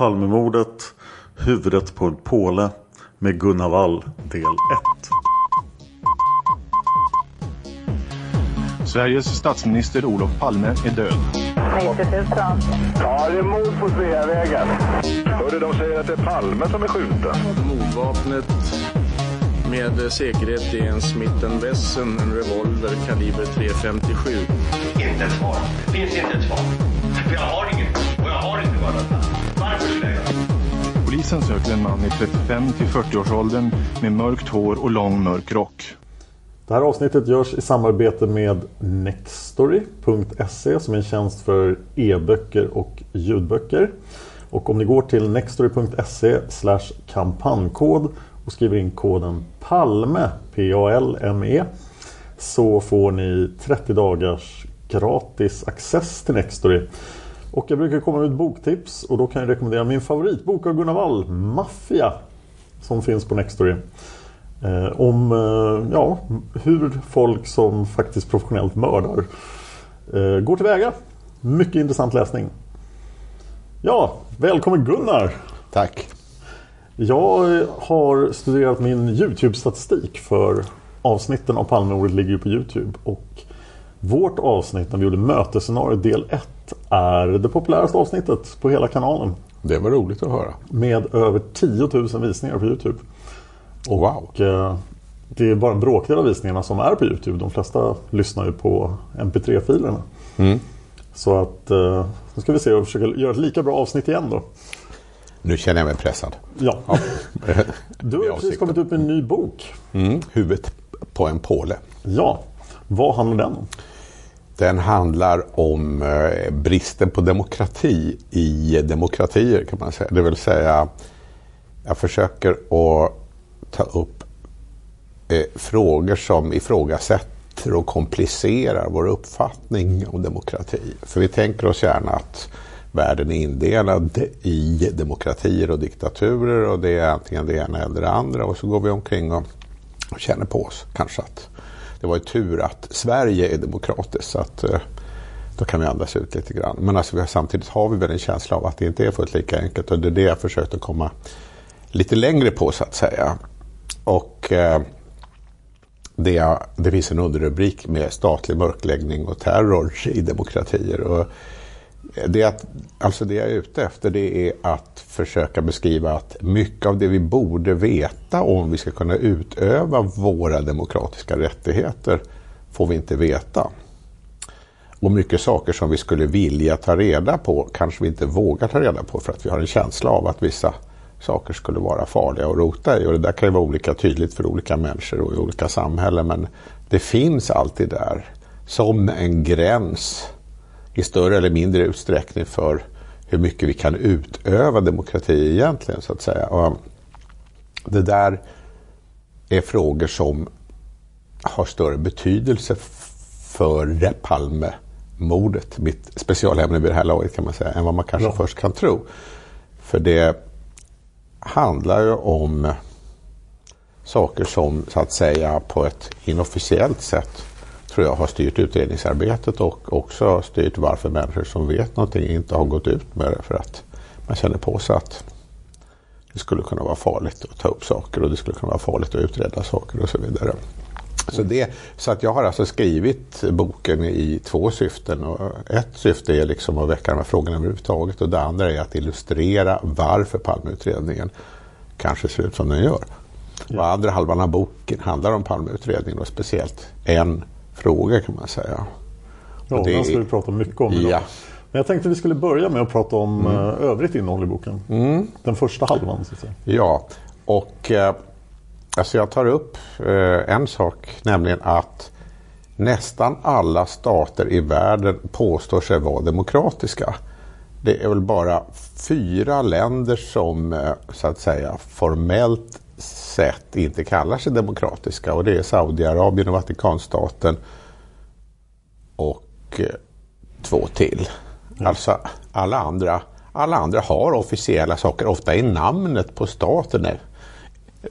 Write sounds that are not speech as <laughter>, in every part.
Palmemordet, huvudet på en påle med Gunnar Wall del 1. Sveriges statsminister Olof Palme är död. 90 000. Ja, det är mord på Sveavägen. Hörde de säger att det är Palme som är skjuten. Mordvapnet med säkerhet är en Smith Wesson, en revolver kaliber .357. Inte ett svar. Finns inte ett svar. För jag har inget. Och jag har inte varit Polisen söker en man i 35 till 40-årsåldern med mörkt hår och lång mörk rock. Det här avsnittet görs i samarbete med Nextory.se som är en tjänst för e-böcker och ljudböcker. Och om ni går till nextory.se kampanjkod och skriver in koden PALME, P-A-L-M-E så får ni 30 dagars gratis access till Nextory. Och jag brukar komma ett boktips och då kan jag rekommendera min favoritbok av Gunnar Wall, Mafia, som finns på Nextory. Eh, om eh, ja, hur folk som faktiskt professionellt mördar eh, går tillväga. Mycket intressant läsning. Ja, välkommen Gunnar! Tack! Jag eh, har studerat min Youtube-statistik för avsnitten av Palmemordet ligger ju på Youtube. Och vårt avsnitt när vi gjorde mötesscenario del 1 är det populäraste avsnittet på hela kanalen. Det var roligt att höra. Med över 10 000 visningar på Youtube. Och Wow. eh, det är bara en bråkdel av visningarna som är på Youtube. De flesta lyssnar ju på MP3-filerna. Mm. Så att eh, nu ska vi se och försöka göra ett lika bra avsnitt igen då. Nu känner jag mig pressad. Ja. Du Det har precis kommit ut med en ny bok. Mm. Huvudet på en påle. Ja. Vad handlar den om? Den handlar om eh, bristen på demokrati i demokratier kan man säga. Det vill säga, jag försöker att ta upp eh, frågor som ifrågasätter och komplicerar vår uppfattning om demokrati. För vi tänker oss gärna att världen är indelad i demokratier och diktaturer och det är antingen det ena eller det andra och så går vi omkring och känner på oss kanske att det var ju tur att Sverige är demokratiskt så att eh, då kan vi andas ut lite grann. Men alltså, samtidigt har vi väl en känsla av att det inte är fullt lika enkelt och det är det jag försökte komma lite längre på så att säga. Och eh, det, det finns en underrubrik med statlig mörkläggning och terror i demokratier. Och det, att, alltså det jag är ute efter det är att försöka beskriva att mycket av det vi borde veta om vi ska kunna utöva våra demokratiska rättigheter får vi inte veta. Och mycket saker som vi skulle vilja ta reda på kanske vi inte vågar ta reda på för att vi har en känsla av att vissa saker skulle vara farliga att rota i. Och det där kan ju vara olika tydligt för olika människor och i olika samhällen. Men det finns alltid där som en gräns i större eller mindre utsträckning för hur mycket vi kan utöva demokrati egentligen så att säga. Och det där är frågor som har större betydelse för Palme mordet, mitt specialämne vid det här laget kan man säga, än vad man kanske Ja. först kan tro. För det handlar ju om saker som så att säga på ett inofficiellt sätt tror jag har styrt utredningsarbetet och också styrt varför människor som vet någonting inte har gått ut med det för att man känner på sig att det skulle kunna vara farligt att ta upp saker och det skulle kunna vara farligt att utreda saker och så vidare. Så, det, så att jag har alltså skrivit boken i två syften. Och ett syfte är liksom att väcka de här frågorna överhuvudtaget och det andra är att illustrera varför Palmeutredningen kanske ser ut som den gör. Och andra halvan av boken handlar om Palmeutredningen och speciellt en fråga kan man säga. Ja, det den ska vi prata mycket om idag. Ja. Men jag tänkte vi skulle börja med att prata om Mm. eh, övrigt innehåll i boken. Den första halvan. Så att säga. Ja, och eh, alltså jag tar upp eh, en sak, nämligen att nästan alla stater i världen påstår sig vara demokratiska. Det är väl bara fyra länder som så att säga formellt sett inte kallar sig demokratiska och det är Saudiarabien och Vatikanstaten och eh, två till. Alltså alla andra, alla andra har officiella saker, ofta är namnet på staten.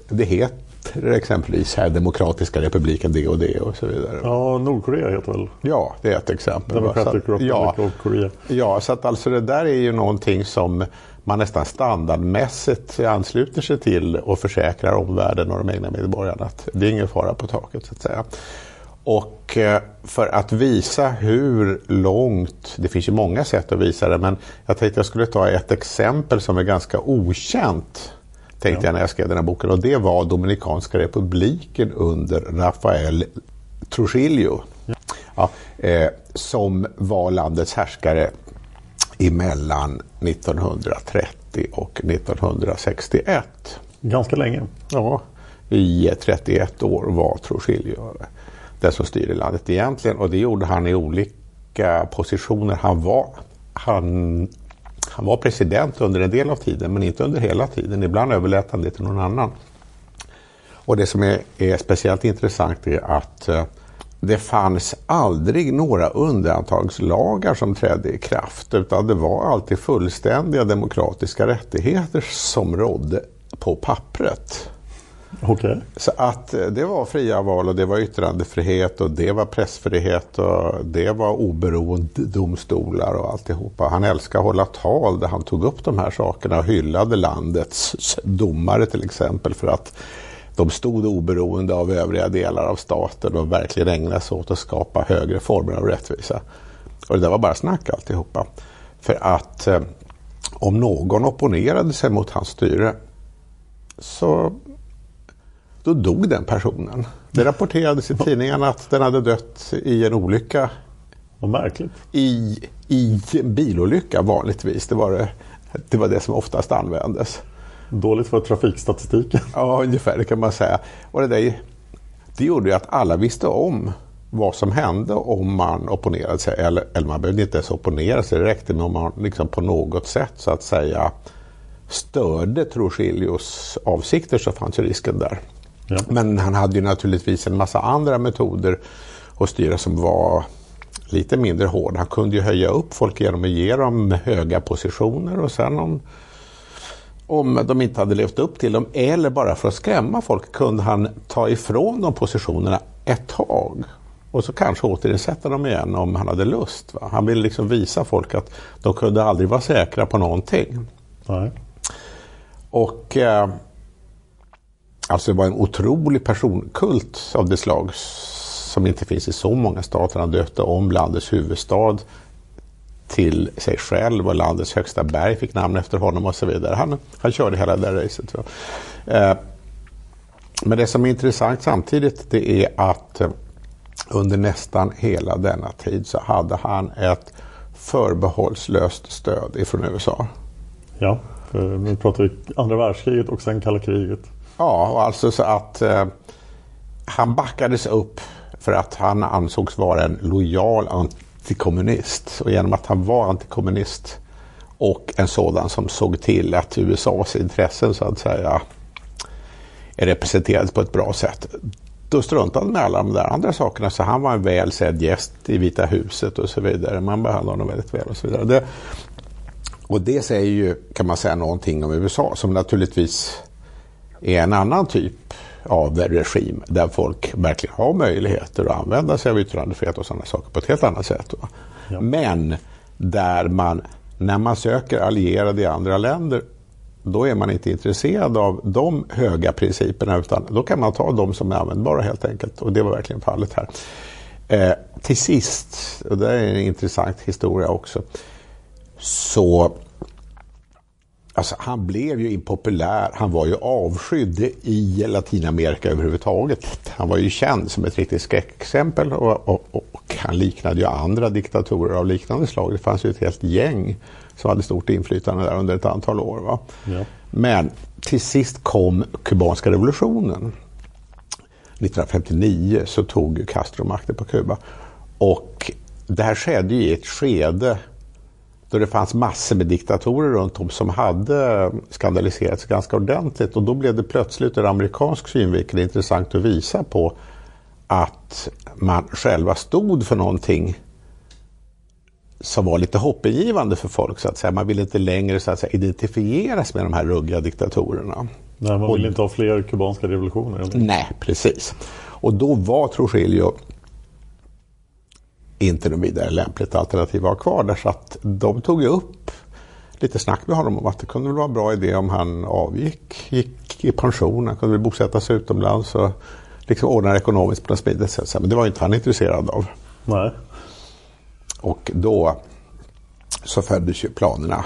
Det heter exempelvis här Demokratiska republiken det och det och så vidare. Ja, Nordkorea heter väl Ja, det är ett exempel. Democratic att- Republic ja, of Korea. Ja, så att alltså det där är ju någonting som man nästan standardmässigt ansluter sig till och försäkrar omvärlden och de egna medborgarna att det är ingen fara på taket så att säga. Och eh, för att visa hur långt, det finns ju många sätt att visa det, men jag tänkte jag skulle ta ett exempel som är ganska okänt tänkte jag när jag skrev den här boken och det var Dominikanska republiken under Rafael Trujillo. Ja, eh, som var landets härskare emellan 1930 och 1961. Ganska länge. Ja, i 31 år var Trujillo den som styrde landet egentligen och det gjorde han i olika positioner. Han var, han, han var president under en del av tiden men inte under hela tiden. Ibland överlät han det till någon annan. Och det som är, är speciellt intressant är att eh, det fanns aldrig några undantagslagar som trädde i kraft utan det var alltid fullständiga demokratiska rättigheter som rådde på pappret. Okej. Så att eh, det var fria val och det var yttrandefrihet och det var pressfrihet och det var oberoende domstolar och alltihopa. Han älskade att hålla tal där han tog upp de här sakerna och hyllade landets domare till exempel för att de stod oberoende av övriga delar av staten och verkligen ägnade sig åt att skapa högre former av rättvisa. Och det där var bara snack alltihopa. För att eh, om någon opponerade sig mot hans styre så då dog den personen. Det rapporterades i tidningarna att den hade dött i en olycka. Vad märkligt. I, i en bilolycka vanligtvis. Det var det, det var det som oftast användes. Dåligt för trafikstatistiken. Ja, ungefär det kan man säga. Och det, där, det gjorde ju att alla visste om vad som hände om man opponerade sig. Eller, eller man behövde inte ens opponera sig. Det räckte med om man liksom på något sätt så att säga störde Trujillos avsikter så fanns ju risken där. Ja. Men han hade ju naturligtvis en massa andra metoder att styra som var lite mindre hårda. Han kunde ju höja upp folk genom att ge dem höga positioner och sen om, om de inte hade levt upp till dem eller bara för att skrämma folk kunde han ta ifrån dem positionerna ett tag. Och så kanske återinsätta dem igen om han hade lust. Va? Han ville liksom visa folk att de kunde aldrig vara säkra på någonting. Nej. Och eh, Alltså det var en otrolig personkult av det slag som inte finns i så många stater. Han döpte om landets huvudstad till sig själv och landets högsta berg fick namn efter honom och så vidare. Han, han körde hela det där racet. Eh, men det som är intressant samtidigt det är att eh, under nästan hela denna tid så hade han ett förbehållslöst stöd ifrån USA. Ja, nu pratar vi andra världskriget och sen kalla kriget. Ja, och alltså så att eh, han backades upp för att han ansågs vara en lojal antikommunist. Och genom att han var antikommunist och en sådan som såg till att USAs intressen så att säga är representerade på ett bra sätt. då struntade han med alla de där andra sakerna. Så han var en väl sedd gäst i Vita huset och så vidare. Man behandlade honom väldigt väl och så vidare. Det, och det säger ju, kan man säga, någonting om USA som naturligtvis är en annan typ av regim där folk verkligen har möjligheter att använda sig av yttrandefrihet och sådana saker på ett helt annat sätt. Ja. Men där man, när man söker allierade i andra länder då är man inte intresserad av de höga principerna utan då kan man ta de som är användbara helt enkelt. Och det var verkligen fallet här. Eh, till sist, och det är en intressant historia också, så Alltså, han blev ju impopulär. Han var ju avskydd i Latinamerika överhuvudtaget. Han var ju känd som ett riktigt skräckexempel och, och, och, han liknade ju andra diktatorer av liknande slag. Det fanns ju ett helt gäng som hade stort inflytande där under ett antal år. Va? Ja. Men till sist kom kubanska revolutionen. 1959 så tog Castro makten på Kuba. Och det här skedde i ett skede då det fanns massor med diktatorer runt om som hade skandaliserats ganska ordentligt och då blev det plötsligt ur amerikansk synvinkel intressant att visa på att man själva stod för någonting som var lite hoppingivande för folk. så att säga. Man ville inte längre så att säga, identifieras med de här ruggiga diktatorerna. Nej, man ville inte ha fler kubanska revolutioner. Eller? Nej, precis. Och då var Trujillo inte något vidare lämpligt alternativ att ha kvar där. Så att de tog upp lite snack med honom om att det kunde vara en bra idé om han avgick, gick i pension, han kunde bosätta sig utomlands och liksom ordna ekonomiskt på något smidigt sätt. Men det var inte han intresserad av. Nej. Och då så föddes ju planerna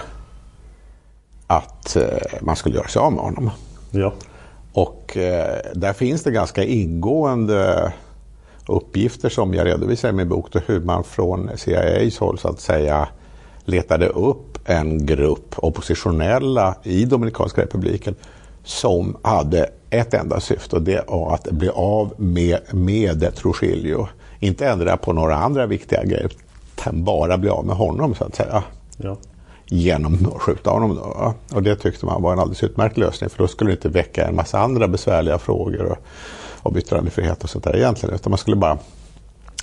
att eh, man skulle göra sig av med honom. Ja. Och eh, där finns det ganska ingående uppgifter som jag redovisar i min bok, då hur man från CIAs håll så att säga letade upp en grupp oppositionella i Dominikanska republiken som hade ett enda syfte och det var att bli av med, med Trujillo. Inte ändra på några andra viktiga grejer utan bara bli av med honom så att säga. Ja. Genom att skjuta honom då. Och det tyckte man var en alldeles utmärkt lösning för då skulle det inte väcka en massa andra besvärliga frågor. Och, om yttrandefrihet och sånt där egentligen. Utan man skulle bara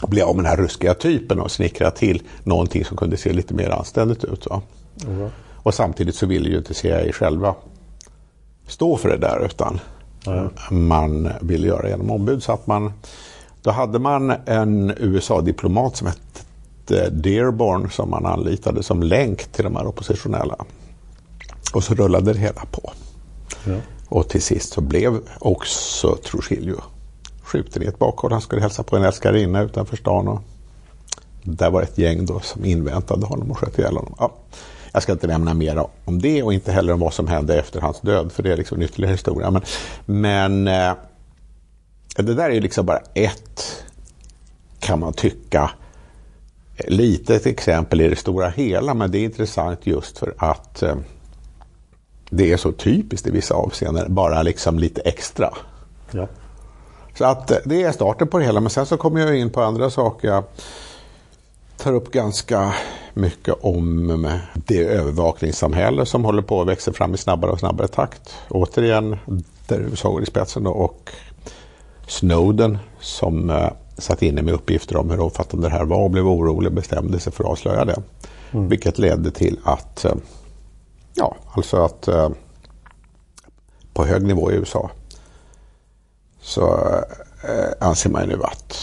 bli av med den här ruskiga typen och snickra till någonting som kunde se lite mer anständigt ut. Mm. Och samtidigt så ville ju inte CIA själva stå för det där utan mm. man ville göra det genom ombud. Så att man, då hade man en USA-diplomat som hette Dearborn som man anlitade som länk till de här oppositionella. Och så rullade det hela på. Ja. Och till sist så blev också Trujillo skjuten i ett bakhåll. Han skulle hälsa på en älskarinna utanför stan. Och där var ett gäng då som inväntade honom och sköt ihjäl honom. Ja, jag ska inte nämna mer om det och inte heller om vad som hände efter hans död för det är liksom en ytterligare historia. Men, men eh, det där är ju liksom bara ett, kan man tycka, litet exempel i det stora hela. Men det är intressant just för att eh, det är så typiskt i vissa avseenden, bara liksom lite extra. Ja. Så att eh, det är starten på det hela, men sen så kommer jag in på andra saker. Jag tar upp ganska mycket om det övervakningssamhälle som håller på att växa fram i snabbare och snabbare takt. Återigen, där USA går i spetsen då, och Snowden som uh, satt inne med uppgifter om hur omfattande det här var och blev orolig och bestämde sig för att avslöja det. Mm. Vilket ledde till att Ja, alltså att eh, på hög nivå i USA så eh, anser man nu att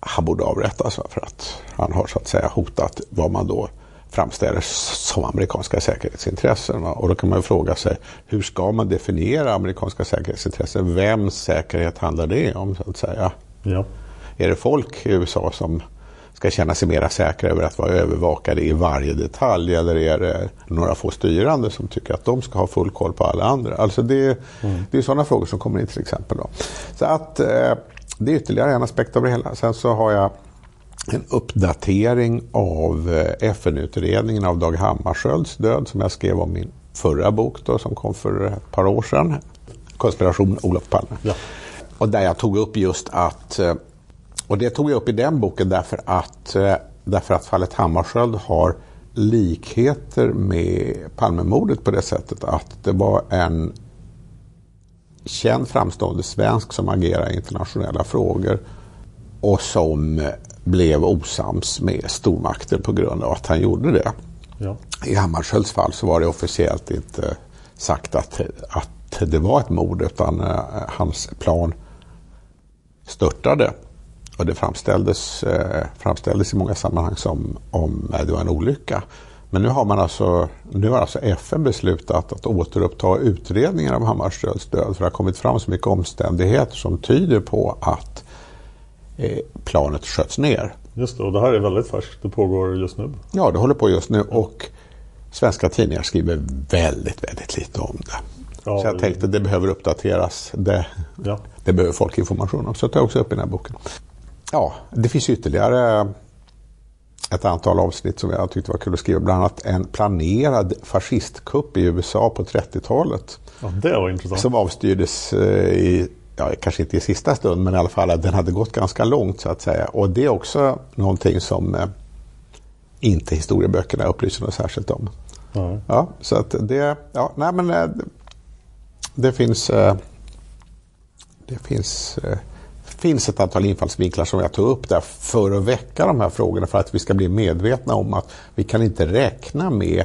han borde avrättas för att han har så att säga hotat vad man då framställer som amerikanska säkerhetsintressen. Och då kan man ju fråga sig hur ska man definiera amerikanska säkerhetsintressen? Vems säkerhet handlar det om så att säga? Ja. Är det folk i USA som ska känna sig mera säkra över att vara övervakade i varje detalj eller är det några få styrande som tycker att de ska ha full koll på alla andra? Alltså det, mm. det är sådana frågor som kommer in till exempel. Då. Så att eh, det är ytterligare en aspekt av det hela. Sen så har jag en uppdatering av eh, FN-utredningen av Dag Hammarskjölds död som jag skrev om i min förra bok då, som kom för ett par år sedan. Konspiration Olof Palme. Ja. Och där jag tog upp just att eh, och det tog jag upp i den boken därför att, eh, därför att fallet Hammarskjöld har likheter med Palmemordet på det sättet att det var en känd framstående svensk som agerar i internationella frågor och som blev osams med stormakter på grund av att han gjorde det. Ja. I Hammarskjölds fall så var det officiellt inte sagt att, att det var ett mord utan uh, hans plan störtade. Och det framställdes, uh, framställdes i många sammanhang som om det var en olycka. Men nu har, man alltså, nu har alltså FN beslutat att återuppta utredningen av Hammarskjölds död. För det har kommit fram så mycket omständigheter som tyder på att eh, planet sköts ner. Just det, och det här är väldigt färskt. Det pågår just nu. Ja, det håller på just nu och svenska tidningar skriver väldigt, väldigt lite om det. Ja, så jag tänkte att det behöver uppdateras. Det, Ja. det behöver folk information om. Så det tar jag också upp i den här boken. Ja, det finns ytterligare ett antal avsnitt som jag tyckte var kul att skriva. Bland annat en planerad fascistkupp i USA på 30-talet. ja, det var intressant. Som avstyrdes eh, i, ja, kanske inte i sista stund, men i alla fall att den hade gått ganska långt så att säga. Och det är också någonting som eh, inte historieböckerna upplyser något särskilt om. Ja. Ja, så att det, ja, nej men eh, det, finns, det finns, finns ett antal infallsvinklar som jag tog upp där för att väcka de här frågorna för att vi ska bli medvetna om att vi kan inte räkna med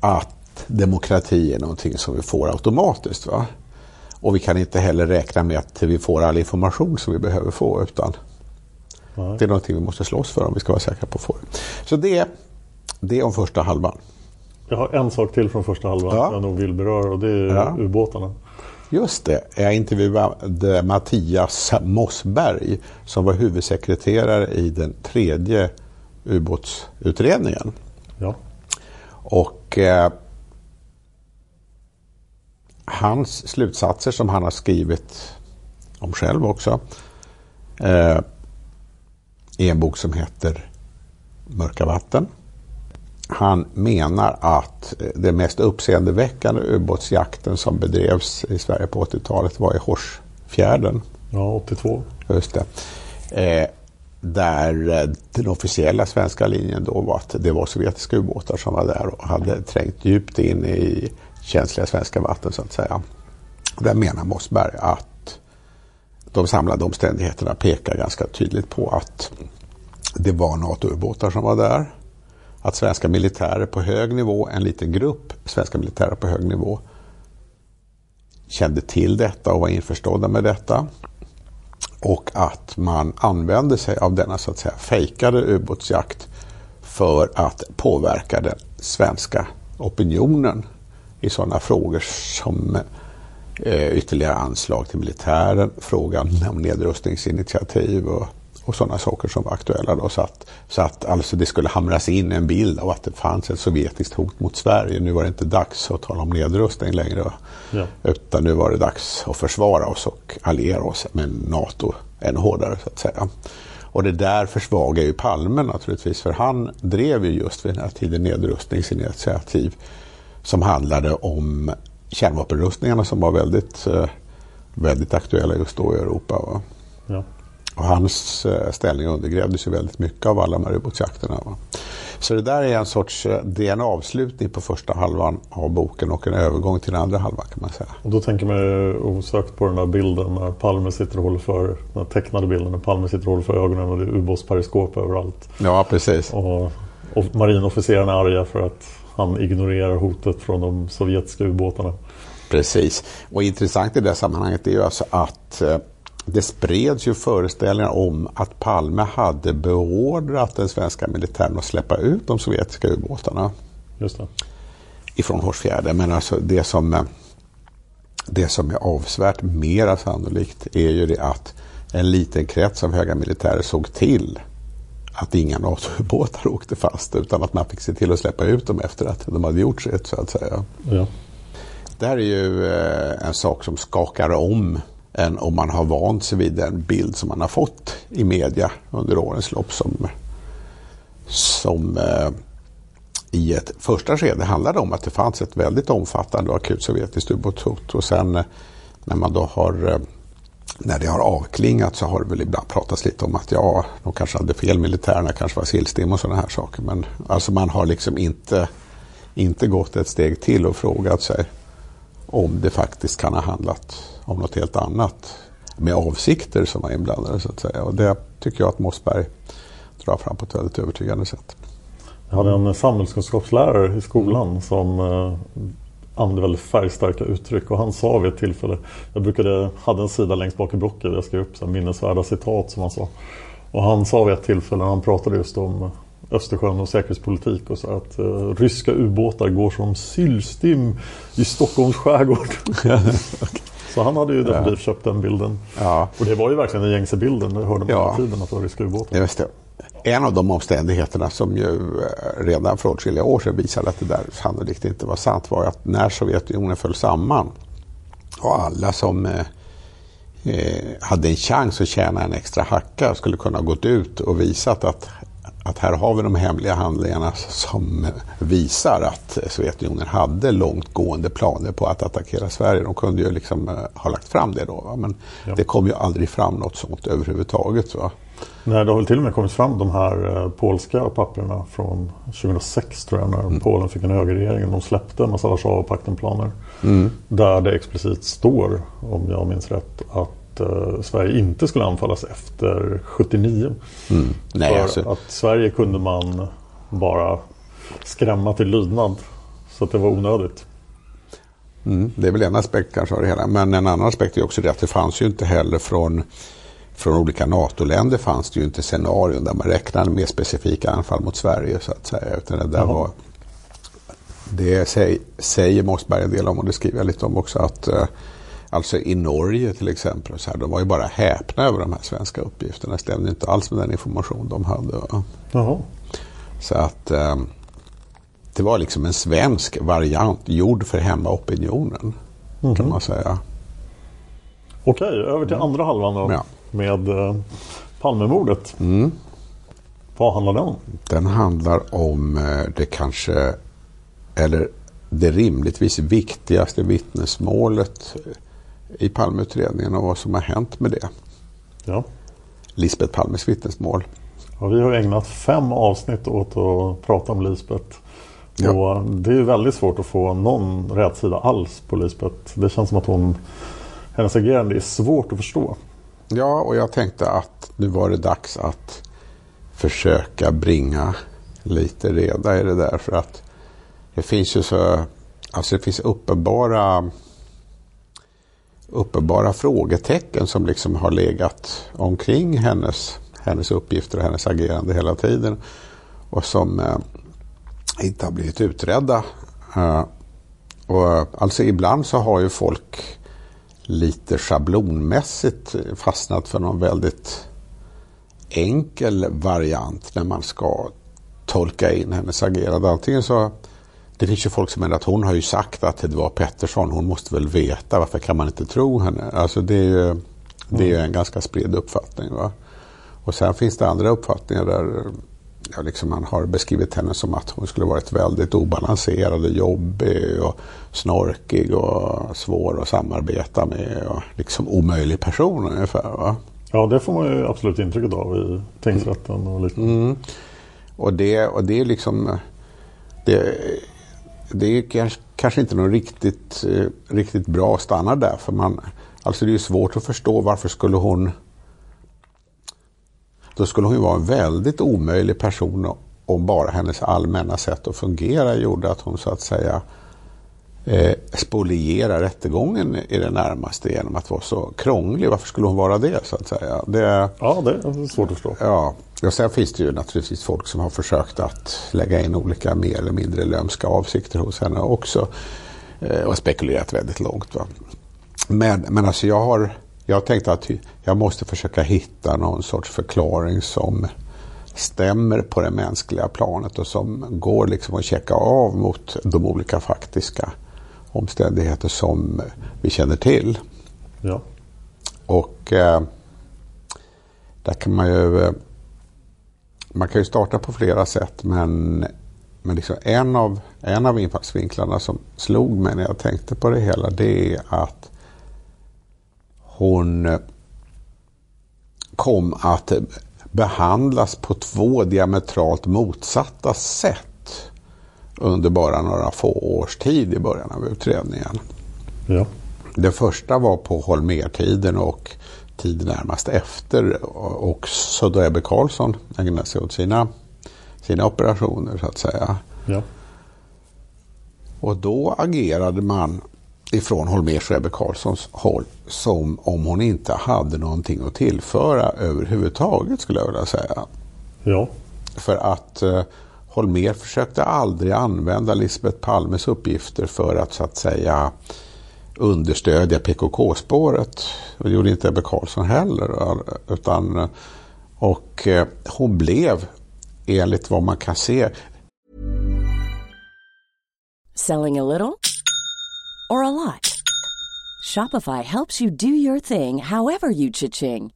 att demokrati är någonting som vi får automatiskt. Va? Och vi kan inte heller räkna med att vi får all information som vi behöver få utan Nej. det är någonting vi måste slåss för om vi ska vara säkra på att få det. Så det, det är om första halvan. Jag har en sak till från första halvan Ja. jag nog vill beröra och det är Ja. ubåtarna. Just det, jag intervjuade Mattias Mossberg som var huvudsekreterare i den tredje ubåtsutredningen. Ja. Och eh, hans slutsatser som han har skrivit om själv också eh, i en bok som heter Mörka vatten. Han menar att eh, den mest uppseendeväckande ubåtsjakten som bedrevs i Sverige på 80-talet var i Horsfjärden. ja, 82. Just det. Eh, där eh, den officiella svenska linjen då var att det var sovjetiska ubåtar som var där och hade trängt djupt in i känsliga svenska vatten så att säga. Där menar Mossberg att de samlade omständigheterna pekar ganska tydligt på att det var NATO-ubåtar som var där. Att svenska militärer på hög nivå, en liten grupp svenska militärer på hög nivå kände till detta och var införstådda med detta. Och att man använde sig av denna så att säga fejkade ubåtsjakt för att påverka den svenska opinionen i sådana frågor som eh, ytterligare anslag till militären, frågan om nedrustningsinitiativ och, och sådana saker som var aktuella. Då, så att, så att alltså det skulle hamras in en bild av att det fanns ett sovjetiskt hot mot Sverige. Nu var det inte dags att tala om nedrustning längre. Ja. Utan nu var det dags att försvara oss och alliera oss med NATO ännu hårdare så att säga. Och det där försvagar ju Palme naturligtvis för han drev ju just vid den här tiden nedrustningsinitiativ som handlade om kärnvapenrustningarna som var väldigt, eh, väldigt aktuella just då i Europa. Va? Och hans eh, ställning undergrävdes ju väldigt mycket av alla de här ubåtsjakterna. Så det där är en sorts, eh, det är en avslutning på första halvan av boken och en övergång till den andra halvan kan man säga. Och då tänker man ju osökt på den där bilden när Palme sitter och håller för, den tecknade bilden när Palme sitter och håller för ögonen och det är ubåtsperiskop överallt. Ja, precis. Och, och marinofficerarna är arga för att han ignorerar hotet från de sovjetiska ubåtarna. Precis. Och intressant i det sammanhanget är ju alltså att eh, det spreds ju föreställningar om att Palme hade beordrat den svenska militären att släppa ut de sovjetiska ubåtarna Just det. ifrån Horsfjärden. Men alltså det som, eh, det som är avsevärt mera sannolikt är ju det att en liten krets av höga militärer såg till att inga NATO-ubåtar <laughs> åkte fast utan att man fick se till att släppa ut dem efter att de hade gjort sitt så att säga. Ja. Det här är ju eh, en sak som skakar om än om man har vant sig vid den bild som man har fått i media under årens lopp som, som eh, i ett första skede handlade om att det fanns ett väldigt omfattande och akut sovjetiskt ubåtshot och sen eh, när man då har eh, när det har avklingat så har det väl ibland pratats lite om att ja, de kanske hade fel, militärerna kanske var sillstim och sådana här saker. Men alltså man har liksom inte, inte gått ett steg till och frågat sig om det faktiskt kan ha handlat om något helt annat med avsikter som var inblandade så att säga. Och det tycker jag att Mossberg drar fram på ett väldigt övertygande sätt. Jag hade en samhällskunskapslärare i skolan som eh, använde väldigt färgstarka uttryck och han sa vid ett tillfälle Jag brukade, hade en sida längst bak i blocket där jag skrev upp så här minnesvärda citat som han sa. Och han sa vid ett tillfälle när han pratade just om Östersjön och säkerhetspolitik och så att uh, ryska ubåtar går som sillstim i Stockholms skärgård. <laughs> Så han hade ju definitivt ja. köpt den bilden. Ja. Och det var ju verkligen den gängse bilden. Det hörde man ja. hela tiden att det var ryska ubåtar. Just det. En av de omständigheterna som ju eh, redan för åtskilliga år sedan visade att det där sannolikt inte var sant var att när Sovjetunionen föll samman och alla som eh, eh, hade en chans att tjäna en extra hacka skulle kunna gått ut och visat att att här har vi de hemliga handlingarna som visar att Sovjetunionen hade långtgående planer på att attackera Sverige. De kunde ju liksom ha lagt fram det då. Va? Men ja. det kom ju aldrig fram något sånt överhuvudtaget. Va? Nej, det har väl till och med kommit fram de här eh, polska papperna från 2006 tror jag när mm. Polen fick en högerregering. De släppte en massa Warszawapaktenplaner. Mm. Där det explicit står, om jag minns rätt, att eh, Sverige inte skulle anfallas efter 79. Mm. Nej, För alltså... att Sverige kunde man bara skrämma till lydnad. Så att det var onödigt. Mm, det är väl en aspekt kanske av det hela. Men en annan aspekt är också det att det fanns ju inte heller från från olika NATO-länder fanns det ju inte scenarion där man räknade med specifika anfall mot Sverige så att säga. Utan det, där var, det säger, säger Mossberg en del om och det skriver jag lite om också. att eh, Alltså i Norge till exempel, så här, de var ju bara häpna över de här svenska uppgifterna. Det stämde inte alls med den information de hade. Jaha. Så att eh, det var liksom en svensk variant gjord för hemmaopinionen. Mm. Kan man säga. Okej, över till mm. andra halvan då. Ja med eh, Palmemordet. Mm. Vad handlar den om? Den handlar om eh, det kanske, eller det rimligtvis viktigaste vittnesmålet i Palmeutredningen och vad som har hänt med det. Ja. Lisbeth Palmes vittnesmål. Ja, vi har ägnat fem avsnitt åt att prata om Lisbeth. Ja. Och det är väldigt svårt att få någon rätsida alls på Lisbeth. Det känns som att hon, hennes agerande är svårt att förstå. Ja, och jag tänkte att nu var det dags att försöka bringa lite reda i det där. För att det finns ju så, alltså det finns uppenbara uppenbara frågetecken som liksom har legat omkring hennes, hennes uppgifter och hennes agerande hela tiden. Och som eh, inte har blivit utredda. Eh, och eh, alltså ibland så har ju folk lite schablonmässigt fastnat för någon väldigt enkel variant när man ska tolka in hennes agerande. Antingen så det finns ju folk som menar att hon har ju sagt att det var Pettersson. Hon måste väl veta. Varför kan man inte tro henne? Alltså det är ju, det är en ganska spridd uppfattning. Va? Och sen finns det andra uppfattningar där ja, liksom man har beskrivit henne som att hon skulle varit väldigt obalanserad och jobbig och snorkig och svår att samarbeta med och liksom omöjlig person ungefär. Va? Ja, det får man ju absolut intrycket av i tingsrätten och liknande. Mm. Och, det, och det är liksom det, det är kanske, kanske inte någon riktigt, eh, riktigt bra att stanna där. För man, alltså det är svårt att förstå varför skulle hon då skulle hon ju vara en väldigt omöjlig person om bara hennes allmänna sätt att fungera gjorde att hon så att säga eh, spoliera rättegången i det närmaste genom att vara så krånglig. Varför skulle hon vara det så att säga? Det, ja, det är svårt att förstå. Ja, och sen finns det ju naturligtvis folk som har försökt att lägga in olika mer eller mindre lömska avsikter hos henne också. Eh, och spekulerat väldigt långt. Va? Men, men alltså jag har jag tänkte att jag måste försöka hitta någon sorts förklaring som stämmer på det mänskliga planet och som går liksom att checka av mot de olika faktiska omständigheter som vi känner till. Ja. Och eh, där kan man ju eh, man kan ju starta på flera sätt men, men liksom en, av, en av infallsvinklarna som slog mig när jag tänkte på det hela det är att hon eh, kom att behandlas på två diametralt motsatta sätt under bara några få års tid i början av utredningen. Ja. Det första var på Holmertiden och tiden närmast efter. Också då Ebbe Carlsson ägnade sig åt sina, sina operationer så att säga. Ja. Och då agerade man ifrån Holmers och Ebbe Carlssons håll som om hon inte hade någonting att tillföra överhuvudtaget skulle jag vilja säga. Ja. För att eh, Holmer försökte aldrig använda Lisbeth Palmes uppgifter för att så att säga understödja PKK-spåret. Det gjorde inte Ebbe Carlsson heller. Utan, och eh, hon blev, enligt vad man kan se... Selling a little or a lot? Shopify helps you do your thing however you cha-ching.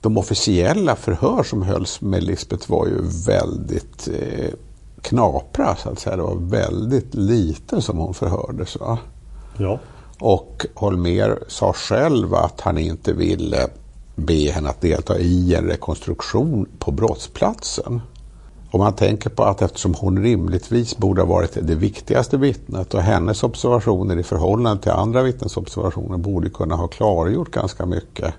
De officiella förhör som hölls med Lisbeth var ju väldigt eh, knapra så att säga. Det var väldigt lite som hon förhördes. Va? Ja. Och Holmer sa själv att han inte ville be henne att delta i en rekonstruktion på brottsplatsen. Om man tänker på att eftersom hon rimligtvis borde ha varit det viktigaste vittnet och hennes observationer i förhållande till andra vittnens observationer borde kunna ha klargjort ganska mycket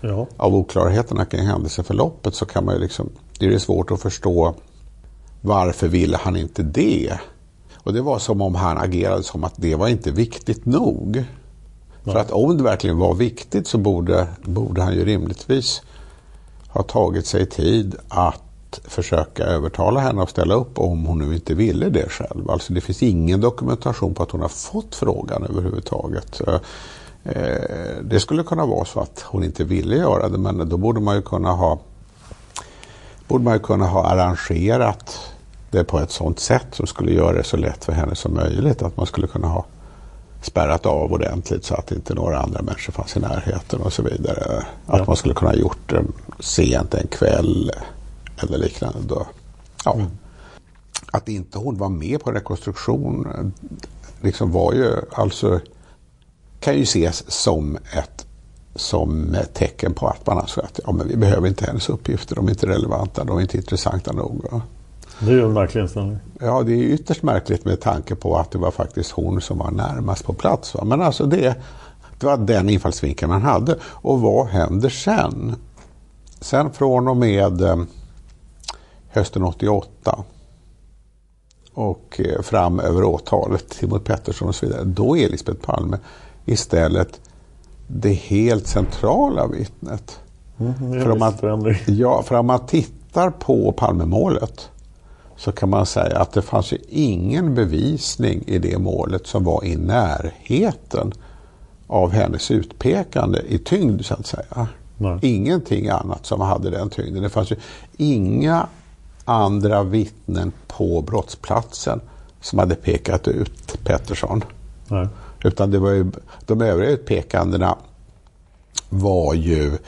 Ja. av oklarheterna kring händelseförloppet så kan man ju liksom, det är svårt att förstå varför ville han inte det? Och det var som om han agerade som att det var inte viktigt nog. För att om det verkligen var viktigt så borde, borde han ju rimligtvis ha tagit sig tid att försöka övertala henne att ställa upp om hon nu inte ville det själv. Alltså det finns ingen dokumentation på att hon har fått frågan överhuvudtaget. Eh, Det skulle kunna vara så att hon inte ville göra det men då borde man ju kunna ha borde man ju kunna ha arrangerat det på ett sådant sätt som skulle göra det så lätt för henne som möjligt. Att man skulle kunna ha spärrat av ordentligt så att inte några andra människor fanns i närheten och så vidare. Att Ja. man skulle kunna ha gjort det sent en kväll eller liknande. Då. Ja. Att inte hon var med på rekonstruktion liksom var ju alltså kan ju ses som ett som ett tecken på att man alltså att ja, men vi behöver inte hennes uppgifter, de är inte relevanta, de är inte intressanta nog. Det är ju en märklig inställning. Ja, det är ytterst märkligt med tanke på att det var faktiskt hon som var närmast på plats. Va? Men alltså det, det var den infallsvinkeln man hade. Och vad händer sen? Sen från och med eh, hösten 88 och eh, fram över åtalet, Timot Pettersson och så vidare. Då är Lisbeth Palme istället det helt centrala vittnet. Mm, det För om man- förändring. Ja, för om man tittar på Palmemålet så kan man säga att det fanns ju ingen bevisning i det målet som var i närheten av hennes utpekande i tyngd så att säga. Nej. Ingenting annat som hade den tyngden. Det fanns ju inga andra vittnen på brottsplatsen som hade pekat ut Pettersson. Nej. Utan det var ju, de övriga utpekandena var ju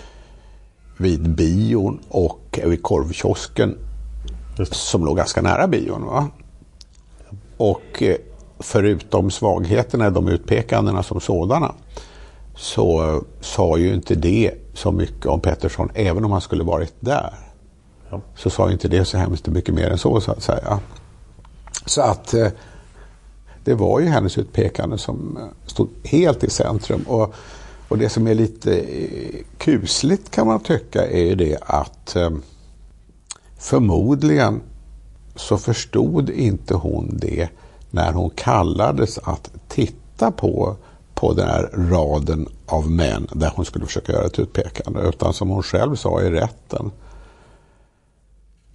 vid bion och vid korvkiosken som låg ganska nära bion. Va? Och eh, förutom svagheterna i de utpekandena som sådana så sa ju inte det så mycket om Pettersson, även om han skulle varit där. Ja. Så sa inte det så hemskt mycket mer än så, så att säga. Så att eh, det var ju hennes utpekande som eh, stod helt i centrum. Och, och det som är lite eh, kusligt kan man tycka är ju det att eh, förmodligen så förstod inte hon det när hon kallades att titta på, på den här raden av män där hon skulle försöka göra ett utpekande. Utan som hon själv sa i rätten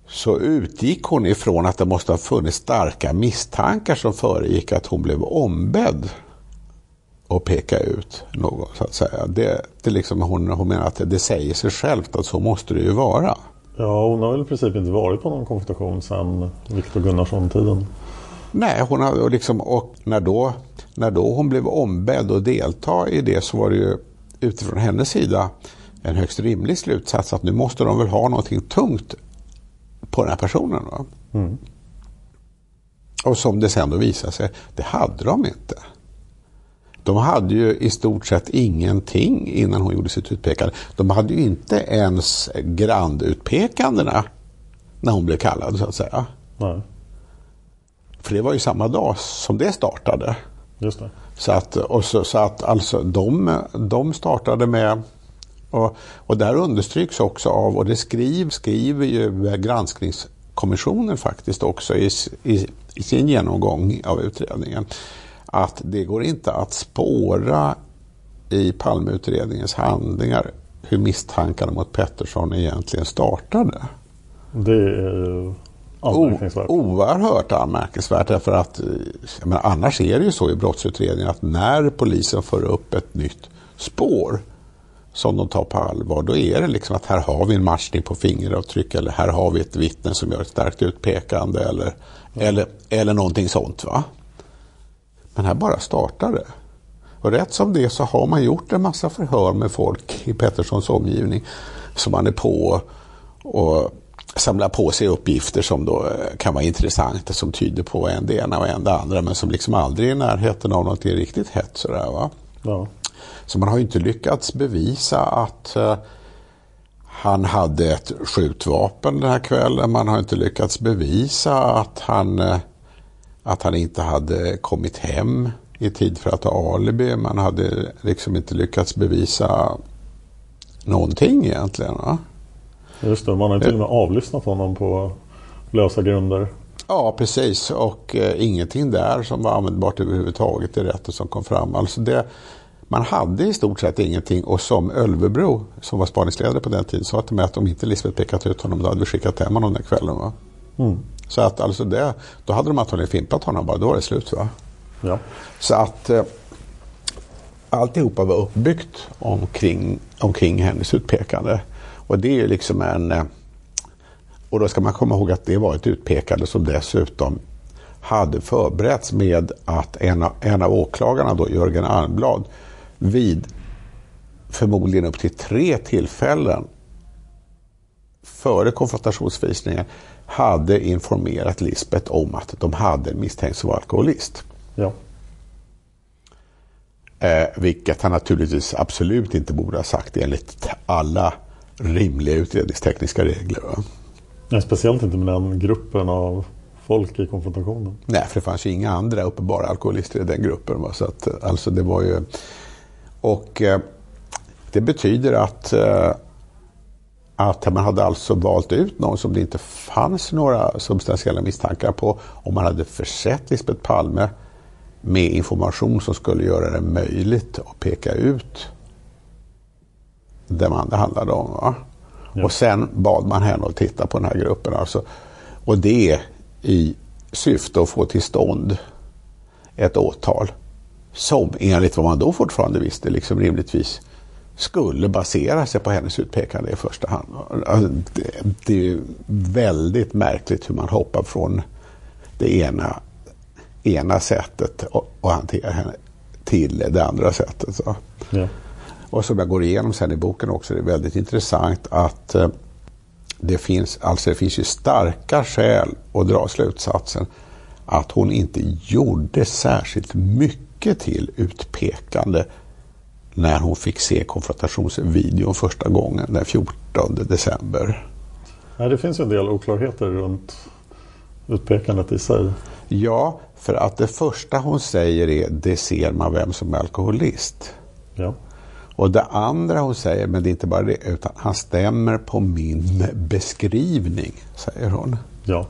så utgick hon ifrån att det måste ha funnits starka misstankar som föregick att hon blev ombedd att peka ut någon. så att säga. Det, det liksom hon, hon menar att det, det säger sig självt att så måste det ju vara. Ja, hon har väl i princip inte varit på någon konfrontation sedan Viktor Gunnarsson-tiden. Nej, hon har liksom, och när då, när då hon blev ombedd att delta i det så var det ju utifrån hennes sida en högst rimlig slutsats att nu måste de väl ha någonting tungt på den här personen. Mm. Och som det sen då visade sig, det hade de inte. De hade ju i stort sett ingenting innan hon gjorde sitt utpekande. De hade ju inte ens grandutpekandena när hon blev kallad så att säga. Nej. För det var ju samma dag som det startade. Just det. Så att, och så, så att alltså de, de startade med och, och där understryks också av, och det skriv, skriver ju granskningskommissionen faktiskt också i, i, i sin genomgång av utredningen, att det går inte att spåra i Palmeutredningens handlingar hur misstankarna mot Pettersson egentligen startade. Det är anmärkningsvärt. O, oerhört anmärkningsvärt därför att annars är det ju så i brottsutredningen att när polisen för upp ett nytt spår som de tar på allvar, då är det liksom att här har vi en matchning på fingeravtryck eller här har vi ett vittne som gör ett starkt utpekande eller, mm. eller, eller någonting sånt. va. Men här bara startar det. Och rätt som det så har man gjort en massa förhör med folk i Petterssons omgivning som man är på och samlar på sig uppgifter som då eh, kan vara intressanta som tyder på en det ena och en det andra men som liksom aldrig är i närheten av något riktigt hett. Sådär, va? Ja. Så man har inte lyckats bevisa att uh, han hade ett skjutvapen den här kvällen. Man har inte lyckats bevisa att han, uh, att han inte hade kommit hem i tid för att ha alibi. Man hade liksom inte lyckats bevisa någonting egentligen. Va? Just det, man har till och med avlyssnat honom på lösa grunder. Ja, precis. Och eh, ingenting där som var användbart överhuvudtaget i rätten som kom fram. Alltså det, man hade i stort sett ingenting och som Ölvebro, som var spaningsledare på den tiden, sa till mig att om inte Lisbeth pekat ut honom, då hade vi skickat hem honom den kvällen. Va? Mm. Så att alltså det, då hade de antagligen fimpat honom bara, då var det slut. Va? Ja. Så att eh, alltihopa var uppbyggt omkring, omkring hennes utpekande. Och det är ju liksom en... Eh, och då ska man komma ihåg att det var ett utpekande som dessutom hade förberetts med att en av, en av åklagarna, då, Jörgen Almblad, vid förmodligen upp till tre tillfällen före konfrontationsvisningen hade informerat Lisbeth om att de hade en misstänkt som var alkoholist. Ja. Eh, vilket han naturligtvis absolut inte borde ha sagt enligt alla rimliga utredningstekniska regler. Ja, speciellt inte med den gruppen av folk i konfrontationen. Nej, för det fanns ju inga andra uppenbara alkoholister i den gruppen. Va? Så att, alltså det var ju... Och eh, det betyder att, eh, att man hade alltså valt ut någon som det inte fanns några substantiella misstankar på. Om man hade försett Lisbeth Palme med information som skulle göra det möjligt att peka ut det man det handlade om. Ja. Och sen bad man henne att titta på den här gruppen. Alltså. Och det i syfte att få till stånd ett åtal som enligt vad man då fortfarande visste liksom rimligtvis skulle basera sig på hennes utpekande i första hand. Alltså, det, det är väldigt märkligt hur man hoppar från det ena, ena sättet att hantera henne till det andra sättet. Så. Ja. Och som jag går igenom sen i boken också, det är väldigt intressant att eh, det finns, alltså det finns ju starka skäl att dra slutsatsen att hon inte gjorde särskilt mycket till utpekande när hon fick se konfrontationsvideon första gången den 14 december. Nej, det finns en del oklarheter runt utpekandet i sig. Ja, för att det första hon säger är det ser man vem som är alkoholist. Ja. Och det andra hon säger, men det är inte bara det, utan han stämmer på min beskrivning, säger hon. Ja.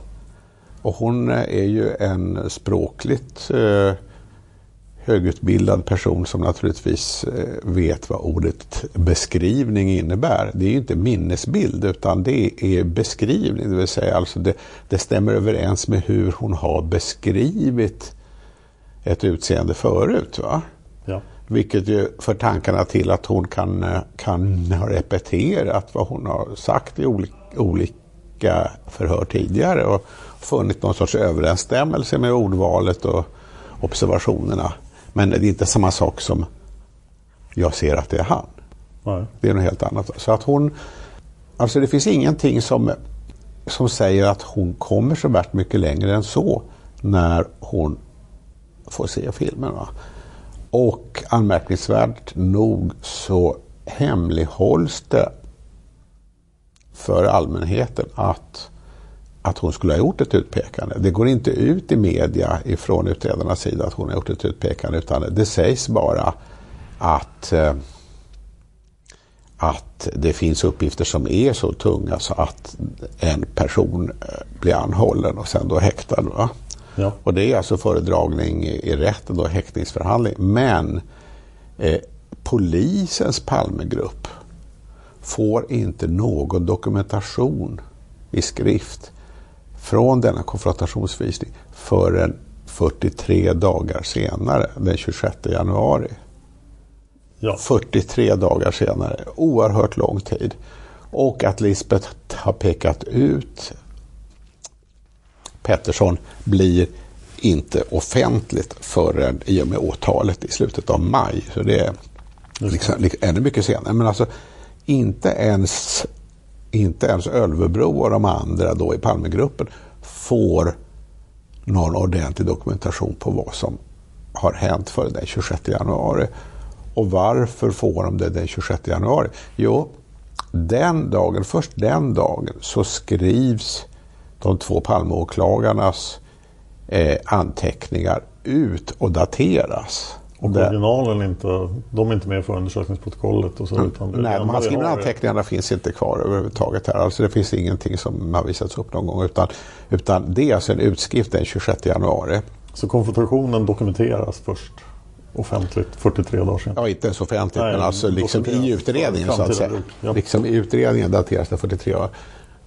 Och hon är ju en språkligt eh, högutbildad person som naturligtvis eh, vet vad ordet beskrivning innebär. Det är ju inte minnesbild utan det är beskrivning, det vill säga alltså det, det stämmer överens med hur hon har beskrivit ett utseende förut. Va? Ja. Vilket ju för tankarna till att hon kan, eh, kan ha repeterat vad hon har sagt i olika, olika förhör tidigare och funnit någon sorts överensstämmelse med ordvalet och observationerna. Men det är inte samma sak som jag ser att det är han. Nej. Det är något helt annat. Så att hon, alltså det finns ingenting som, som säger att hon kommer så värst mycket längre än så när hon får se filmen. Va? Och anmärkningsvärt nog så hemlighålls det för allmänheten att, att hon skulle ha gjort ett utpekande. Det går inte ut i media ifrån utredarnas sida att hon har gjort ett utpekande utan det sägs bara att, eh, att det finns uppgifter som är så tunga så att en person eh, blir anhållen och sen då häktad. Va? Ja. Och det är alltså föredragning i rätten och häktningsförhandling. Men eh, polisens Palmegrupp får inte någon dokumentation i skrift från denna konfrontationsvisning förrän 43 dagar senare, den 26 januari. Ja. 43 dagar senare, oerhört lång tid. Och att Lisbeth har pekat ut Pettersson blir inte offentligt förrän i och med åtalet i slutet av maj. Så det är liksom, liksom, ännu mycket senare. Men alltså inte ens, inte ens Ölvebro och de andra då i Palmegruppen får någon ordentlig dokumentation på vad som har hänt före den 26 januari. Och varför får de det den 26 januari? Jo, den dagen, först den dagen så skrivs de två Palmeåklagarnas eh, anteckningar ut och dateras. Och det, originalen inte, de är inte med för undersökningsprotokollet och så? Utan det nej, de handskrivna anteckningarna finns inte kvar överhuvudtaget här. Alltså det finns ingenting som har visats upp någon gång. Utan, utan det är alltså en utskrift den 26 januari. Så konfrontationen dokumenteras först offentligt 43 dagar senare? Ja, inte ens offentligt, Nej, men alltså liksom i utredningen så att säga. ja. Liksom i utredningen dateras det 43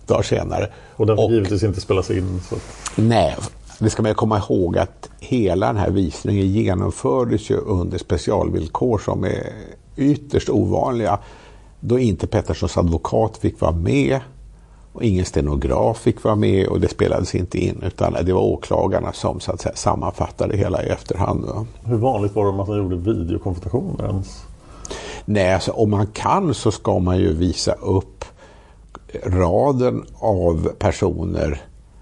dagar senare. Och den får givetvis inte spelas in. Så Nej, det ska man komma ihåg att hela den här visningen genomfördes ju under specialvillkor som är ytterst ovanliga. Då inte Petterssons advokat fick vara med och ingen stenograf fick vara med och det spelades inte in utan det var åklagarna som så att säga, sammanfattade hela i efterhand. hur vanligt var det att man gjorde videokonfrontationer ens? Nej, alltså, om man kan så ska man ju visa upp raden av personer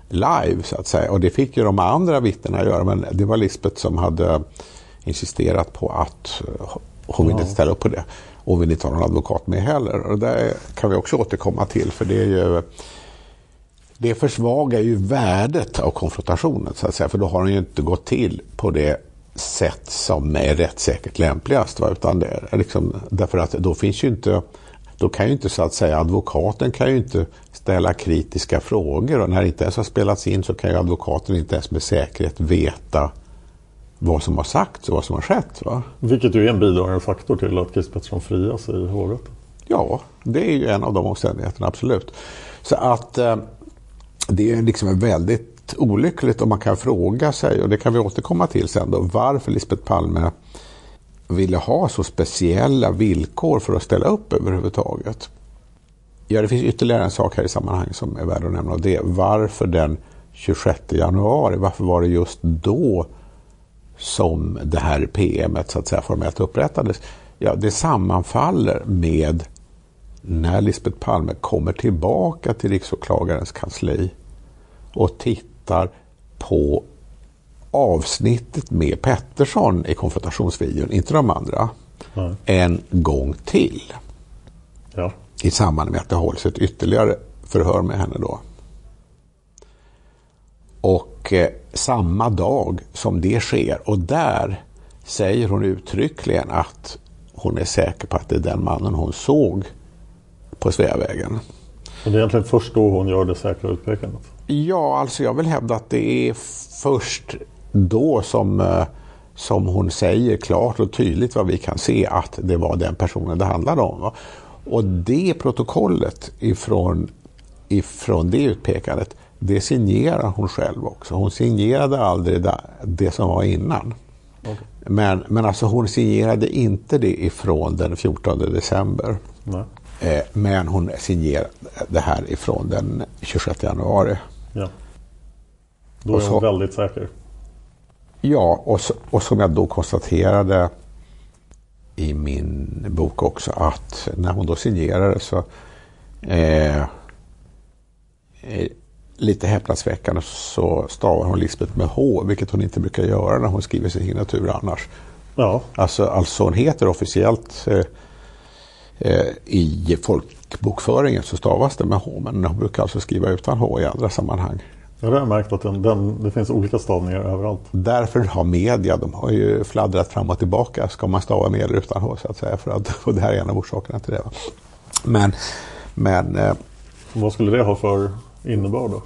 live så att säga. Och det fick ju de andra vittnena göra men det var Lisbeth som hade insisterat på att eh, hon ville inte ställa upp på det. Och hon ville inte ha någon advokat med heller. Och det kan vi också återkomma till för det är ju det försvagar ju värdet av konfrontationen så att säga. För då har den ju inte gått till på det sätt som är rättssäkert lämpligast. Va? Utan det är liksom, därför att då finns ju inte då kan ju inte så att säga advokaten kan ju inte ställa kritiska frågor och när det inte ens har spelats in så kan ju advokaten inte ens med säkerhet veta vad som har sagts och vad som har skett. Va? Vilket ju är en bidragande faktor till att Chris Pettersson frias i hovrätten. Ja, det är ju en av de omständigheterna, absolut. Så att eh, det är liksom väldigt olyckligt om man kan fråga sig, och det kan vi återkomma till sen då, varför Lisbeth Palme ville ha så speciella villkor för att ställa upp överhuvudtaget. Ja, det finns ytterligare en sak här i sammanhanget som är värd att nämna och det är varför den 26 januari, varför var det just då som det här PMet så att säga formellt upprättades? ja, det sammanfaller med när Lisbeth Palme kommer tillbaka till riksåklagarens kansli och tittar på avsnittet med Pettersson i konfrontationsvideon, inte de andra, Nej. en gång till. Ja. I samband med att det hålls ett ytterligare förhör med henne då. Och eh, samma dag som det sker och där säger hon uttryckligen att hon är säker på att det är den mannen hon såg på Sveavägen. Och det är egentligen först då hon gör det säkra utpekandet. Ja, alltså jag vill hävda att det är först då som, eh, som hon säger klart och tydligt vad vi kan se att det var den personen det handlade om. Och det protokollet ifrån, ifrån det utpekandet, det signerar hon själv också. Hon signerade aldrig det, det som var innan. Men, men alltså hon signerade inte det ifrån den 14 december. Nej. Eh, Men hon signerade det här ifrån den 26 januari. Ja. Då är så- hon väldigt säker. Ja, och, och som jag då konstaterade i min bok också att när hon då signerade så eh, eh, lite häpnadsväckande så stavar hon Lisbeth med H, vilket hon inte brukar göra när hon skriver sin signatur annars. Ja. Alltså, alltså hon heter officiellt eh, eh, i folkbokföringen så stavas det med H, men hon brukar alltså skriva utan H i andra sammanhang. Jag har märkt att den, den, det finns olika stavningar överallt. Därför har media, de har ju fladdrat fram och tillbaka. Ska man stava med eller utan H så att säga. För att, <laughs> och det här är en av orsakerna till det. va. Men, men eh, Vad skulle det ha för innebörd då?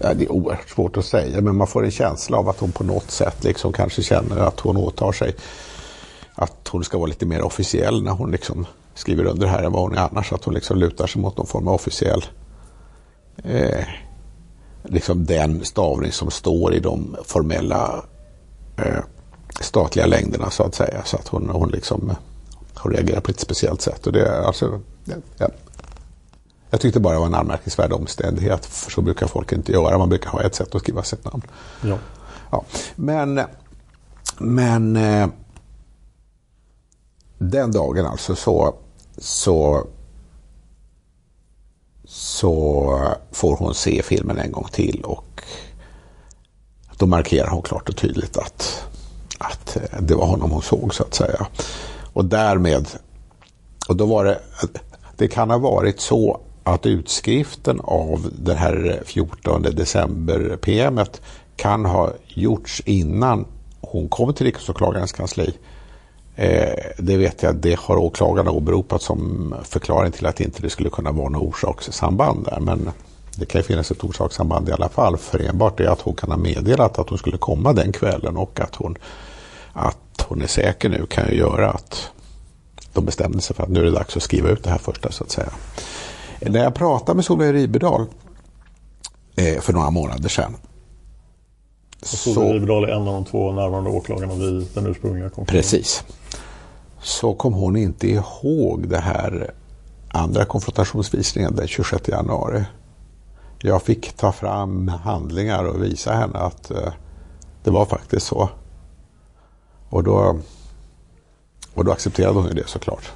ja, det är oerhört svårt att säga. Men man får en känsla av att hon på något sätt liksom kanske känner att hon åtar sig att hon ska vara lite mer officiell när hon liksom skriver under här än vad hon är annars. Att hon liksom lutar sig mot någon form av officiell eh, liksom den stavning som står i de formella eh, statliga längderna så att säga. Så att hon, hon liksom eh, hon reagerar på ett speciellt sätt. Och det är alltså, ja. Jag tyckte bara det var en anmärkningsvärd omständighet. För så brukar folk inte göra. Man brukar ha ett sätt att skriva sitt namn. Ja. Ja. Men, men eh, den dagen alltså så, så, så får hon se filmen en gång till och då markerar hon klart och tydligt att, att eh, det var honom hon såg så att säga. Och därmed, och då var det, det kan ha varit så att utskriften av det här 14 december PMet kan ha gjorts innan hon kom till riksåklagarens kansli. Eh, det vet jag, det har åklagarna åberopat som förklaring till att inte det skulle kunna vara något orsakssamband där. Men det kan ju finnas ett orsakssamband i alla fall. För enbart det att hon kan ha meddelat att hon skulle komma den kvällen och att hon, att hon är säker nu kan ju göra att de bestämde sig för att nu är det dags att skriva ut det här första så att säga. När jag pratade med Solveig Riberdal eh, för några månader sedan. Och Solveig Riberdal är en av de två närvarande åklagarna vid den ursprungliga konflikten. Precis. Så kom hon inte ihåg det här andra konfrontationsvisningen den 26 januari. Jag fick ta fram handlingar och visa henne att eh, det var faktiskt så. Och då, och då accepterade hon ju det såklart.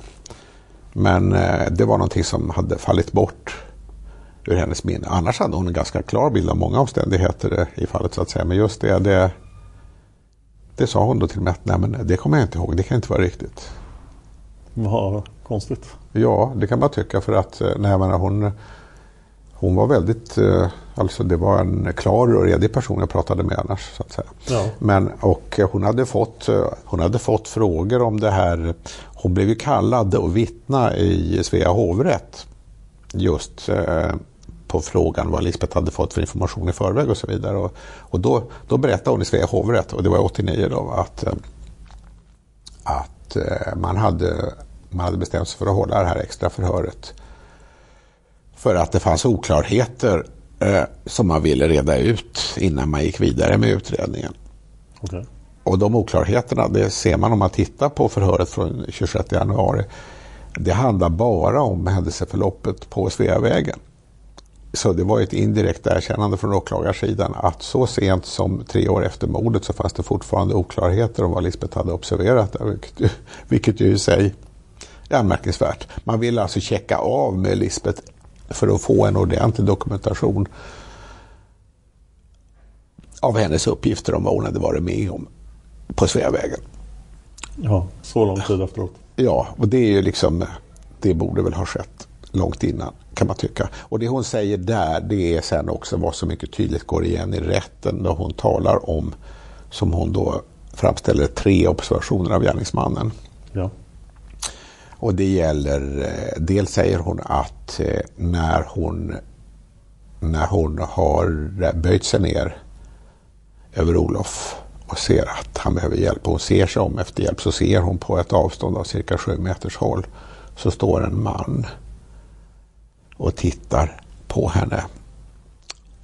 Men eh, det var någonting som hade fallit bort ur hennes minne. Annars hade hon en ganska klar bild av många omständigheter i fallet så att säga. Men just det, det, det sa hon då till mig att nej, men det kommer jag inte ihåg, det kan inte vara riktigt. Vad konstigt. Ja, det kan man tycka för att eh, nej, menar, hon, hon var väldigt, eh, alltså det var en klar och redig person jag pratade med annars. Så att säga. Ja. Men, och hon hade, fått, eh, hon hade fått frågor om det här. Hon blev ju kallad att vittna i Svea hovrätt. Just eh, på frågan vad Lisbeth hade fått för information i förväg och så vidare. Och, och då, då berättade hon i Svea hovrätt, och det var 89 då, att, eh, att eh, man, hade, man hade bestämt sig för att hålla det här extra förhöret. För att det fanns oklarheter eh, som man ville reda ut innan man gick vidare med utredningen. Okej. Och de oklarheterna, det ser man om man tittar på förhöret från 26 januari. Det handlar bara om händelseförloppet på Sveavägen. Så det var ett indirekt erkännande från åklagarsidan att så sent som tre år efter mordet så fanns det fortfarande oklarheter om vad Lisbeth hade observerat. Vilket vilket ju i sig är anmärkningsvärt. Man vill alltså checka av med Lisbeth för att få en ordentlig dokumentation av hennes uppgifter om vad hon hade varit med om på Sveavägen. Ja, så lång tid efteråt. Ja, och det är ju liksom, det borde väl ha skett långt innan kan man tycka. Och det hon säger där det är sen också vad som mycket tydligt går igen i rätten då hon talar om, som hon då framställer tre observationer av gärningsmannen. Ja. Och det gäller, eh, dels säger hon att eh, när hon, när hon har böjt sig ner över Olof och ser att han behöver hjälp och hon ser sig om efter hjälp så ser hon på ett avstånd av cirka sju meters håll så står en man och tittar på henne.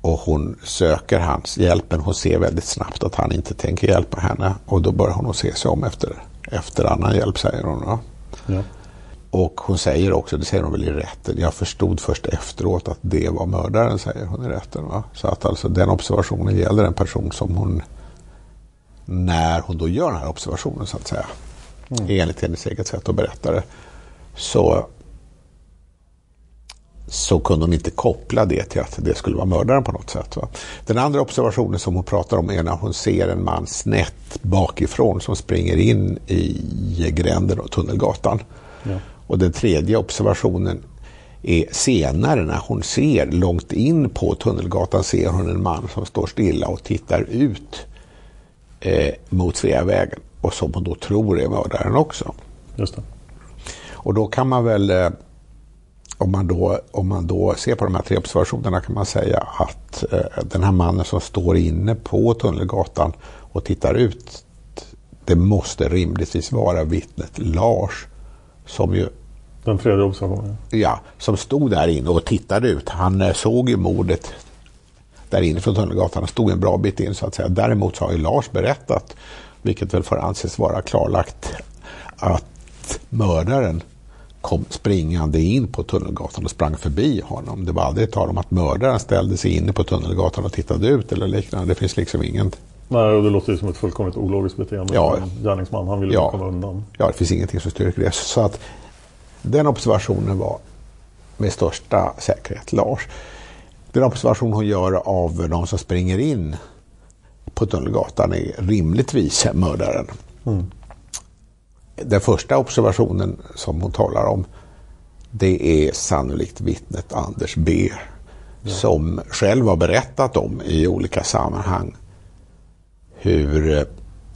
Och hon söker hans hjälp men hon ser väldigt snabbt att han inte tänker hjälpa henne och då börjar hon se sig om efter, efter annan hjälp säger hon. Ja. Och hon säger också, det säger hon väl i rätten, jag förstod först efteråt att det var mördaren, säger hon i rätten. Va? Så att alltså den observationen gäller en person som hon, när hon då gör den här observationen så att säga, mm. enligt hennes eget sätt att berätta det, så, så kunde hon inte koppla det till att det skulle vara mördaren på något sätt. Va? Den andra observationen som hon pratar om är när hon ser en man snett bakifrån som springer in i gränden och Tunnelgatan. Ja. Och den tredje observationen är senare när hon ser långt in på Tunnelgatan ser hon en man som står stilla och tittar ut eh, mot Sveavägen och som hon då tror är mördaren också. Just det. Och då kan man väl, eh, om man, då, om man då ser på de här tre observationerna kan man säga att eh, den här mannen som står inne på Tunnelgatan och tittar ut, det måste rimligtvis vara vittnet Lars som ju den tredje observationen? Ja, som stod där inne och tittade ut. Han eh, såg ju mordet där inne från Tunnelgatan. Han stod en bra bit in så att säga. Däremot så har ju Lars berättat, vilket väl får anses vara klarlagt, att mördaren kom springande in på Tunnelgatan och sprang förbi honom. Det var aldrig tal om att mördaren ställde sig inne på Tunnelgatan och tittade ut eller liknande. Det finns liksom ingen Nej, och det låter ju som ett fullkomligt ologiskt beteende Ja. gärningsman. Han ville Ja. komma undan. Ja, det finns ingenting som styrker det. Så att den observationen var med största säkerhet Lars. Den observation hon gör av de som springer in på Tunnelgatan är rimligtvis mördaren. Mm. Den första observationen som hon talar om det är sannolikt vittnet Anders B. Som själv har berättat om i olika sammanhang hur eh,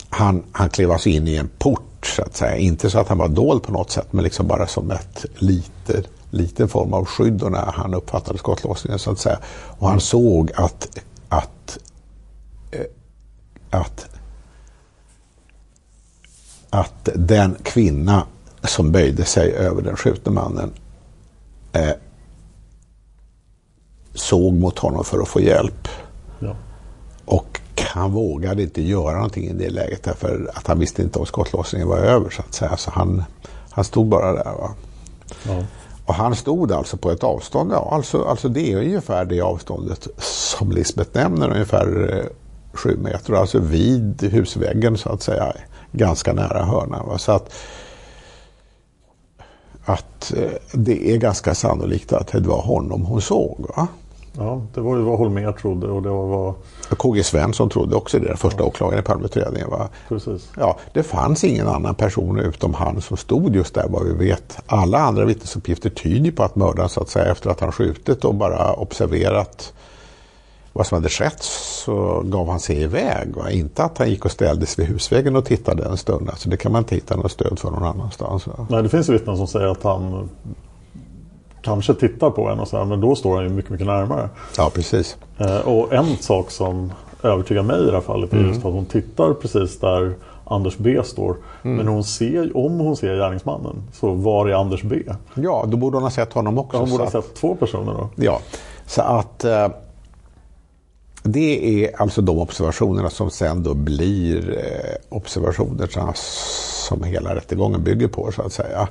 han, han klev alltså in i en port så att säga. Inte så att han var dold på något sätt men liksom bara som ett litet, liten form av skydd när han uppfattade skottlossningen så att säga. Och han såg att, att, eh, att, att den kvinna som böjde sig över den skjutne mannen eh, såg mot honom för att få hjälp. Ja. Och han vågade inte göra någonting i det läget därför att han visste inte om skottlossningen var över så att säga. Så han, han stod bara där. Va? Ja. Och han stod alltså på ett avstånd, ja, alltså, alltså det är ungefär det avståndet som Lisbeth nämner, ungefär eh, sju meter, alltså vid husväggen så att säga, ganska nära hörnan. Va? Så att, att eh, det är ganska sannolikt att det var honom hon såg. Va? ja, det var ju vad Holmér trodde och det var vad... KG Svensson trodde också det, den första åklagaren i Palmeutredningen. Va? Precis. Ja, det fanns ingen annan person utom han som stod just där vad vi vet. Alla andra vittnesuppgifter tyder på att mördaren så att säga efter att han skjutit och bara observerat vad som hade skett så gav han sig iväg. Va? Inte att han gick och ställdes vid husväggen och tittade en stund. Alltså det kan man inte hitta något stöd för någon annanstans. Va? Nej, det finns vittnen som säger att han kanske tittar på en och så här, men då står han ju mycket, mycket närmare. Ja, precis. Eh, och en sak som övertygar mig i det här fallet är Mm. just att hon tittar precis där Anders B står. Mm. Men hon ser, om hon ser gärningsmannen, så var är Anders B? Ja, då borde hon ha sett honom också. Hon borde ha så att- sett två personer då. Ja, så att eh, det är alltså de observationerna som sen då blir eh, observationerna som hela rättegången bygger på så att säga.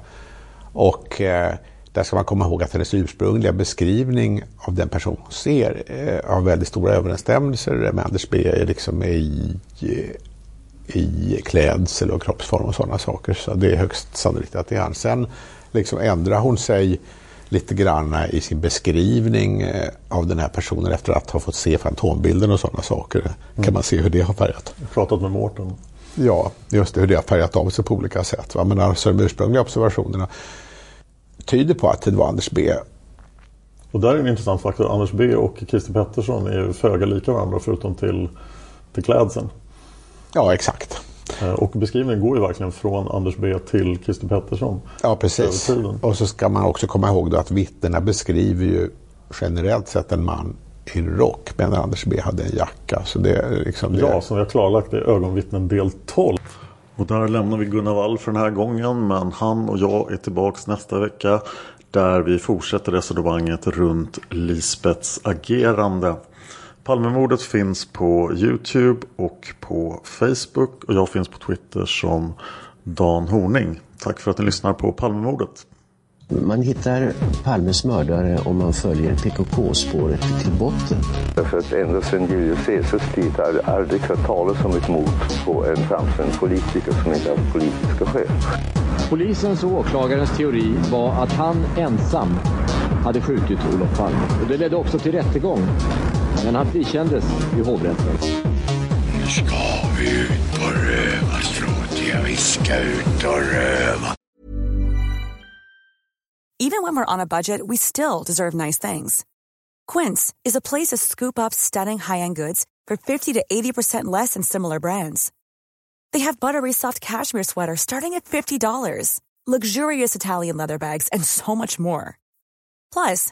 Och eh, där ska man komma ihåg att hennes ursprungliga beskrivning av den person hon ser eh, har väldigt stora överensstämmelser med Anders B liksom i, eh, i klädsel och kroppsform och sådana saker. Så det är högst sannolikt att det är han. Sen liksom ändrar hon sig lite grann i sin beskrivning eh, av den här personen efter att ha fått se fantombilden och sådana saker. Mm. kan man se hur det har färgat. Jag pratat med Mårten. Ja, just det, hur det har färgat av sig på olika sätt. Va? Men alltså de ursprungliga observationerna tyder på att det var Anders B. Och där är en intressant faktor. Anders B och Christer Pettersson är ju föga lika varandra förutom till, till klädseln. Ja, exakt. Eh, och beskrivningen går ju verkligen från Anders B till Christer Pettersson. Ja, precis. Och så ska man också komma ihåg att vittnena beskriver ju generellt sett en man i rock medan Anders B hade en jacka. Så det är liksom det. Ja, som vi har klarlagt i ögonvittnen del 12. Och där lämnar vi Gunnar Wall för den här gången men han och jag är tillbaks nästa vecka där vi fortsätter resonemanget runt Lisbets agerande. Palmemordet finns på Youtube och på Facebook och jag finns på Twitter som Dan Horning. Tack för att ni lyssnar på Palmemordet. Man hittar Palmes mördare om man följer PKK-spåret till botten. Därför att ända sedan Julius Caesars tid har det aldrig hört talas om ett mord på en framstående politiker som inte haft politiska skäl. Polisens och åklagarens teori var att han ensam hade skjutit Olof Palme. Och det ledde också till rättegång. Men han frikändes i hovrätten. Nu ska vi ut på rövarstråt. Vi ska ut och röva. Even when we're on a budget we still deserve nice things. Quince is a place to scoop up stunning high-end goods for 50 to 80% less than similar brands. They have buttery soft cashmere sweaters starting at $50, luxurious Italian leather bags, and so much more. Plus,